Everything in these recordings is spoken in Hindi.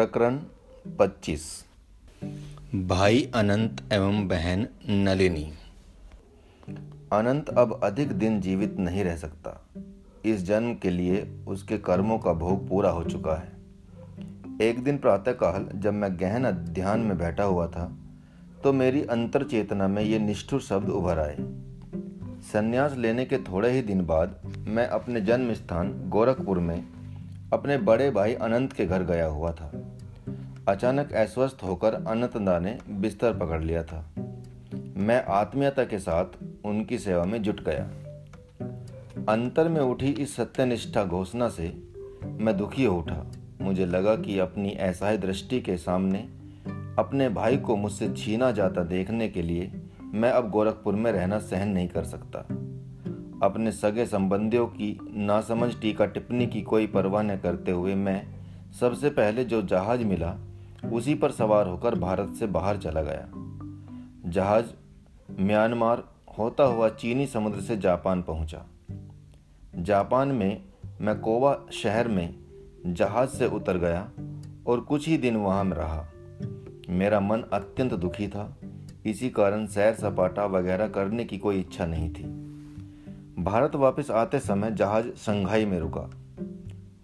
प्रकरण 25 भाई अनंत एवं बहन नलिनी। अनंत अब अधिक दिन जीवित नहीं रह सकता। इस जन्म के लिए उसके कर्मों का भोग पूरा हो चुका है। एक दिन प्रातःकाल जब मैं गहन ध्यान में बैठा हुआ था तो मेरी अंतर चेतना में ये निष्ठुर शब्द उभर आए। संन्यास लेने के थोड़े ही दिन बाद मैं अपने जन्म स्थान गोरखपुर में अपने बड़े भाई अनंत के घर गया हुआ था। अचानक अस्वस्थ होकर अनंतदा ने बिस्तर पकड़ लिया था। मैं आत्मीयता के साथ उनकी सेवा में जुट गया। अंतर में उठी इस सत्यनिष्ठा घोषणा से मैं दुखी हो उठा। मुझे लगा कि अपनी ऐसा दृष्टि के सामने अपने भाई को मुझसे छीना जाता देखने के लिए मैं अब गोरखपुर में रहना सहन नहीं कर सकता। अपने सगे संबंधियों की नासमझ टीका टिप्पणी की कोई परवाह न करते हुए मैं सबसे पहले जो जहाज़ मिला, उसी पर सवार होकर भारत से बाहर चला गया। जहाज़ म्यांमार होता हुआ चीनी समुद्र से जापान पहुँचा। जापान में मैं कोवा शहर में जहाज़ से उतर गया और कुछ ही दिन वहाँ रहा। मेरा मन अत्यंत दुखी था। इसी कारण सैर सपाटा वगैरह करने की कोई इच्छा नहीं थी। भारत वापस आते समय जहाज़ संघाई में रुका।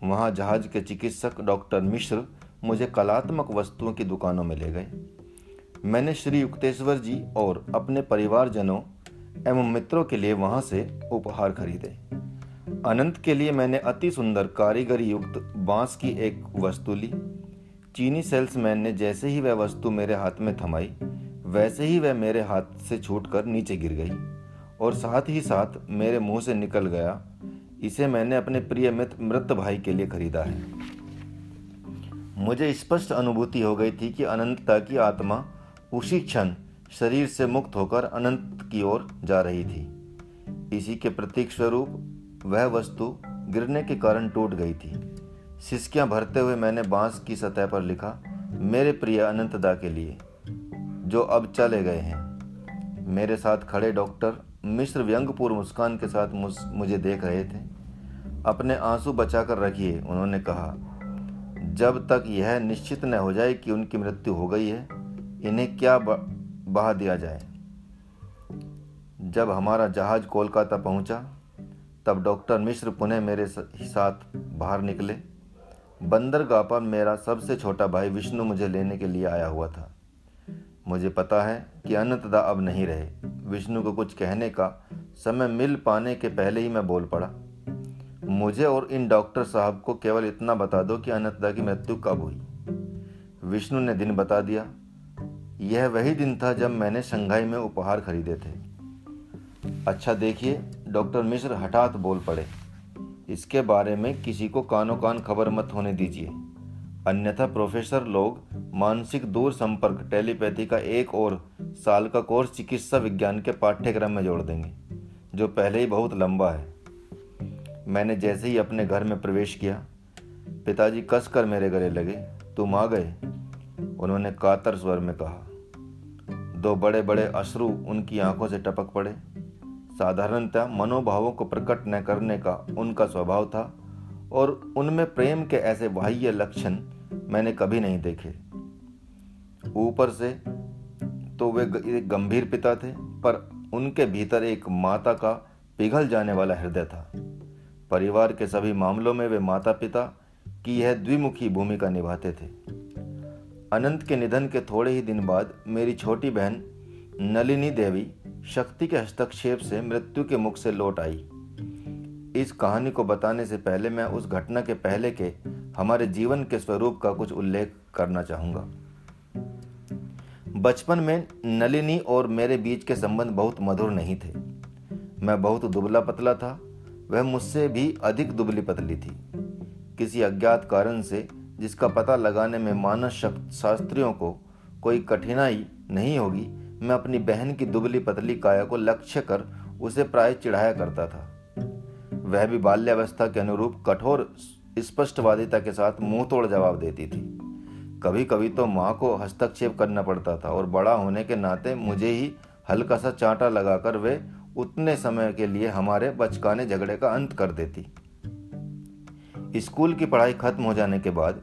वहाँ जहाज़ के चिकित्सक डॉक्टर मिश्र मुझे कलात्मक वस्तुओं की दुकानों में ले गए। मैंने श्री युक्तेश्वर जी और अपने परिवारजनों एवं मित्रों के लिए वहाँ से उपहार खरीदे। अनंत के लिए मैंने अति सुंदर कारीगरी युक्त बाँस की एक वस्तु ली। चीनी सेल्समैन ने जैसे ही वह वस्तु मेरे हाथ में थमाई, वैसे ही वह मेरे हाथ से छूटकर नीचे गिर गई। और साथ ही साथ मेरे मुँह से निकल गया, इसे मैंने अपने प्रिय मित्र मृत भाई के लिए खरीदा है। मुझे स्पष्ट अनुभूति हो गई थी कि अनंतता की आत्मा उसी क्षण शरीर से मुक्त होकर अनंत की ओर जा रही थी। इसी के प्रतीक स्वरूप वह वस्तु गिरने के कारण टूट गई थी। सिसकियाँ भरते हुए मैंने बाँस की सतह पर लिखा, मेरे प्रिय अनंतदा के लिए, जो अब चले गए हैं। मेरे साथ खड़े डॉक्टर मिश्र व्यंगपूर्ण मुस्कान के साथ मुझे देख रहे थे। अपने आँसू बचाकर रखिए, उन्होंने कहा। जब तक यह निश्चित न हो जाए कि उनकी मृत्यु हो गई है, इन्हें क्या बहा दिया जाए? जब हमारा जहाज़ कोलकाता पहुँचा, तब डॉक्टर मिश्र पुनः मेरे साथ बाहर निकले। बंदरगाह पर मेरा सबसे छोटा भाई विष्णु मुझे लेने के लिए आया हुआ था। मुझे पता है कि अनंतदा अब नहीं रहे। विष्णु को कुछ कहने का समय मिल पाने के पहले ही मैं बोल पड़ा। मुझे और इन डॉक्टर साहब को केवल इतना बता दो कि अनंतदा की मृत्यु कब हुई। विष्णु ने दिन बता दिया। यह वही दिन था जब मैंने शंघाई में उपहार खरीदे थे। अच्छा देखिए, डॉक्टर मिश्र हठात बोल पड़े। इसके बारे में किसी को कानो कान खबर मत होने दीजिए। अन्यथा प्रोफेसर लोग मानसिक दूर संपर्क, टेलीपैथी का एक और साल का कोर्स चिकित्सा विज्ञान के पाठ्यक्रम में जोड़ देंगे, जो पहले ही बहुत लंबा है। मैंने जैसे ही अपने घर में प्रवेश किया, पिताजी कसकर मेरे गले लगे, तुम आ गए? उन्होंने कातर स्वर में कहा। दो बड़े बड़े अश्रु उनकी आँखों से टपक पड़े। साधारणतः मनोभावों को प्रकट न करने का उनका स्वभाव था, और उनमें प्रेम के ऐसे बाह्य लक्षण मैंने कभी नहीं देखे। ऊपर से तो वे एक गंभीर पिता थे, पर उनके भीतर एक माता का पिघल जाने वाला हृदय था। परिवार के सभी मामलों में वे माता पिता की यह द्विमुखी भूमिका निभाते थे। अनंत के निधन के थोड़े ही दिन बाद मेरी छोटी बहन नलिनी देवी शक्ति के हस्तक्षेप से मृत्यु के मुख से लौट आई। इस कहानी को बताने से पहले मैं उस घटना के पहले के हमारे जीवन के स्वरूप का कुछ उल्लेख करना चाहूँगा। बचपन में नलिनी और मेरे बीच के संबंध बहुत मधुर नहीं थे। मैं बहुत दुबला पतला था, वह मुझसे भी अधिक दुबली पतली थी। किसी अज्ञात कारण से, जिसका पता लगाने में मानस शास्त्रियों को कोई कठिनाई नहीं होगी, मैं अपनी बहन की दुबली पतली काया को लक्ष्य कर उसे प्राय चिढ़ाया करता था। वह भी बाल्यावस्था के अनुरूप कठोर स्पष्टवादिता के साथ मुँह तोड़ जवाब देती थी। कभी कभी तो माँ को हस्तक्षेप करना पड़ता था और बड़ा होने के नाते मुझे ही हल्का सा चांटा लगाकर वे उतने समय के लिए हमारे बचकाने झगड़े का अंत कर देती। स्कूल की पढ़ाई खत्म हो जाने के बाद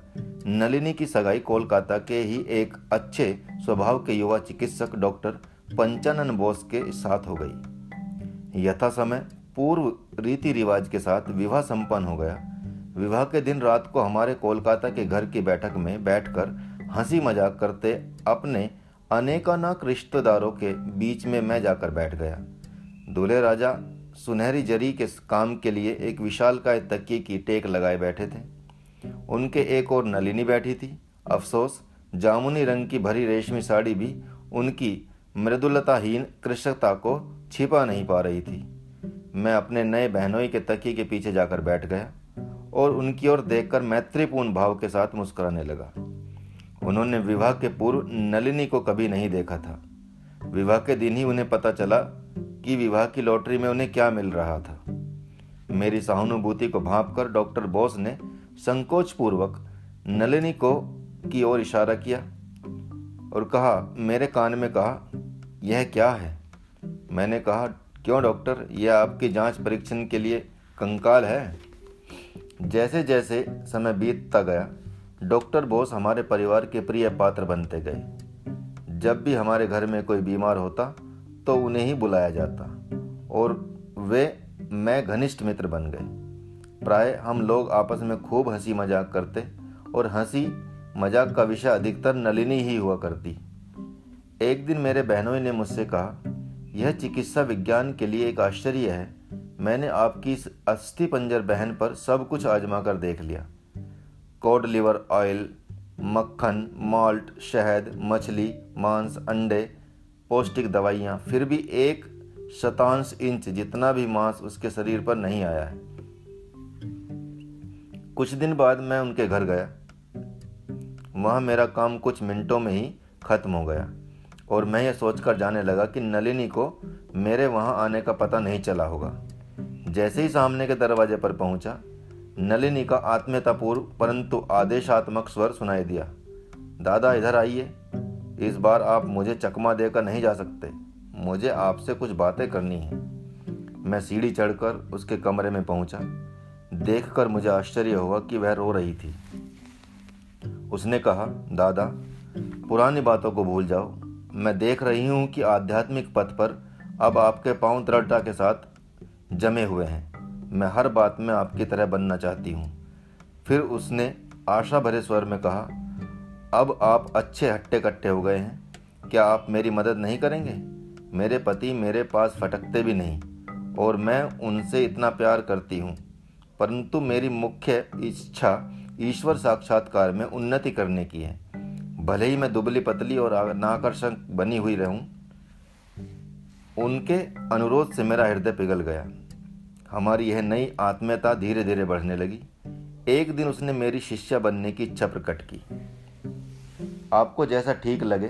नलिनी की सगाई कोलकाता के ही एक अच्छे स्वभाव के युवा चिकित्सक डॉक्टर पंचानन बोस के साथ हो गई। यथा समय पूर्व रीति रिवाज के साथ विवाह संपन्न हो गया। विवाह के दिन रात को हमारे कोलकाता के घर की बैठक में बैठकर हँसी मज़ाक करते अपने अनेकानाक रिश्तेदारों के बीच में मैं जाकर बैठ गया। दूल्हे राजा सुनहरी जरी के काम के लिए एक विशाल का तकिए की टेक लगाए बैठे थे। उनके एक और नलिनी बैठी थी। अफसोस, जामुनी रंग की भरी रेशमी साड़ी भी उनकी मृदुलताहीन कृषकता को छिपा नहीं पा रही थी। मैं अपने नए बहनोई के तकिए के पीछे जाकर बैठ गया। और उनकी ओर देखकर मैत्रीपूर्ण भाव के साथ मुस्कुराने लगा। उन्होंने विवाह के पूर्व नलिनी को कभी नहीं देखा था। विवाह के दिन ही उन्हें पता चला कि विवाह की लॉटरी में उन्हें क्या मिल रहा था। मेरी सहानुभूति को भाप कर डॉक्टर बोस ने संकोच पूर्वक नलिनी को की ओर इशारा किया और कहा मेरे कान में कहा यह क्या है? मैंने कहा क्यों डॉक्टर यह आपकी जाँच परीक्षण के लिए कंकाल है? जैसे जैसे समय बीतता गया, डॉक्टर बोस हमारे परिवार के प्रिय पात्र बनते गए। जब भी हमारे घर में कोई बीमार होता तो उन्हें ही बुलाया जाता और वे मैं घनिष्ठ मित्र बन गए। प्राय हम लोग आपस में खूब हँसी मज़ाक करते और हँसी मज़ाक का विषय अधिकतर नलिनी ही हुआ करती। एक दिन मेरे बहनों ने मुझसे कहा, यह चिकित्सा विज्ञान के लिए एक आश्चर्य है। मैंने आपकी इस अस्थि पंजर बहन पर सब कुछ आजमा कर देख लिया। कोड लिवर ऑयल, मक्खन, माल्ट, शहद, मछली, मांस, अंडे, पौष्टिक दवाइयाँ, फिर भी एक शतांश इंच जितना भी मांस उसके शरीर पर नहीं आया है। कुछ दिन बाद मैं उनके घर गया। वहाँ मेरा काम कुछ मिनटों में ही खत्म हो गया और मैं यह सोचकर जाने लगा कि नलिनी को मेरे वहाँ आने का पता नहीं चला होगा। जैसे ही सामने के दरवाजे पर पहुँचा, नलिनी का आत्मीयतापूर्व परंतु आदेशात्मक स्वर सुनाई दिया, दादा, इधर आइए। इस बार आप मुझे चकमा देकर नहीं जा सकते। मुझे आपसे कुछ बातें करनी है। मैं सीढ़ी चढ़कर उसके कमरे में पहुँचा। देखकर मुझे आश्चर्य हुआ कि वह रो रही थी। उसने कहा, दादा, पुरानी बातों को भूल जाओ। मैं देख रही हूँ कि आध्यात्मिक पथ पर अब आपके पाँव दृढ़ता के साथ जमे हुए हैं। मैं हर बात में आपकी तरह बनना चाहती हूँ। फिर उसने आशा भरे स्वर में कहा, अब आप अच्छे हट्टे कट्टे हो गए हैं। क्या आप मेरी मदद नहीं करेंगे? मेरे पति मेरे पास फटकते भी नहीं, और मैं उनसे इतना प्यार करती हूँ। परंतु मेरी मुख्य इच्छा ईश्वर साक्षात्कार में उन्नति करने की है। भले ही मैं दुबली पतली और नाकर्षक बनी हुई रहूँ उनके अनुरोध से मेरा हृदय पिघल गया। हमारी यह नई आत्मीयता धीरे धीरे बढ़ने लगी। एक दिन उसने मेरी शिष्या बनने की इच्छा प्रकट की। आपको जैसा ठीक लगे,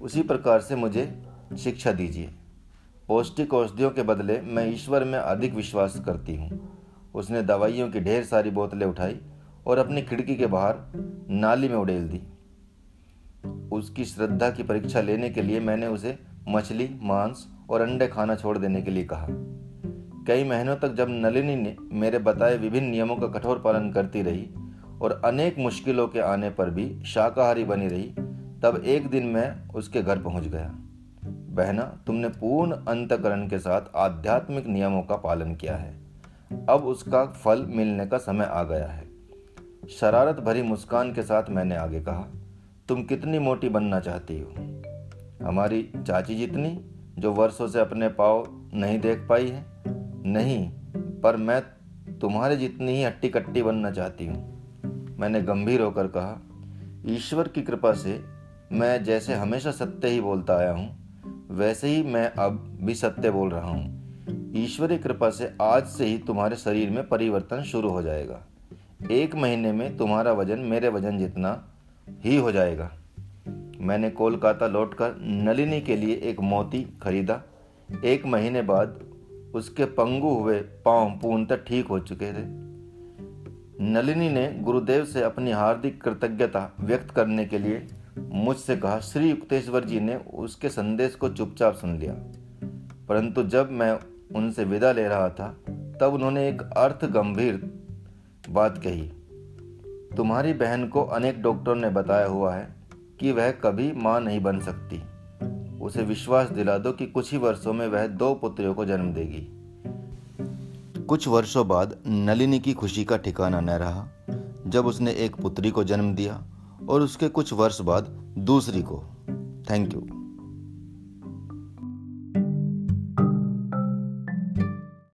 उसी प्रकार से मुझे शिक्षा दीजिए। पौष्टिक औषधियों के बदले मैं ईश्वर में अधिक विश्वास करती हूँ। उसने दवाइयों की ढेर सारी बोतलें उठाई और अपनी खिड़की के बाहर नाली में उड़ेल दी। उसकी श्रद्धा की परीक्षा लेने के लिए मैंने उसे मछली, मांस और अंडे खाना छोड़ देने के लिए कहा। कई महीनों तक जब नलिनी ने मेरे बताए विभिन्न नियमों का कठोर पालन करती रही और अनेक मुश्किलों के आने पर भी शाकाहारी बनी रही, तब एक दिन मैं उसके घर पहुँच गया। बहना, तुमने पूर्ण अंतकरण के साथ आध्यात्मिक नियमों का पालन किया है। अब उसका फल मिलने का समय आ गया है। शरारत भरी मुस्कान के साथ मैंने आगे कहा, तुम कितनी मोटी बनना चाहती हो? हमारी चाची जितनी जो वर्षों से अपने पाव नहीं देख पाई है, नहीं, पर मैं तुम्हारे जितनी ही हट्टी कट्टी बनना चाहती हूँ। मैंने गंभीर होकर कहा, ईश्वर की कृपा से मैं जैसे हमेशा सत्य ही बोलता आया हूँ, वैसे ही मैं अब भी सत्य बोल रहा हूँ। ईश्वरी कृपा से आज से ही तुम्हारे शरीर में परिवर्तन शुरू हो जाएगा। एक महीने में तुम्हारा वज़न मेरे वज़न जितना ही हो जाएगा। मैंने कोलकाता लौटकर नलिनी के लिए एक मोती खरीदा। एक महीने बाद उसके पंगु हुए पाँव पूर्णतः ठीक हो चुके थे। नलिनी ने गुरुदेव से अपनी हार्दिक कृतज्ञता व्यक्त करने के लिए मुझसे कहा, श्री युक्तेश्वर जी ने उसके संदेश को चुपचाप सुन लिया। परंतु जब मैं उनसे विदा ले रहा था, तब उन्होंने एक अर्थ गंभीर बात कही। तुम्हारी बहन को अनेक डॉक्टरों ने बताया हुआ है। कि वह कभी माँ नहीं बन सकती। उसे विश्वास दिला दो कि कुछ ही वर्षों में वह दो पुत्रियों को जन्म देगी। कुछ वर्षों बाद नलिनी की खुशी का ठिकाना न रहा, जब उसने एक पुत्री को जन्म दिया और उसके कुछ वर्ष बाद दूसरी को। Thank you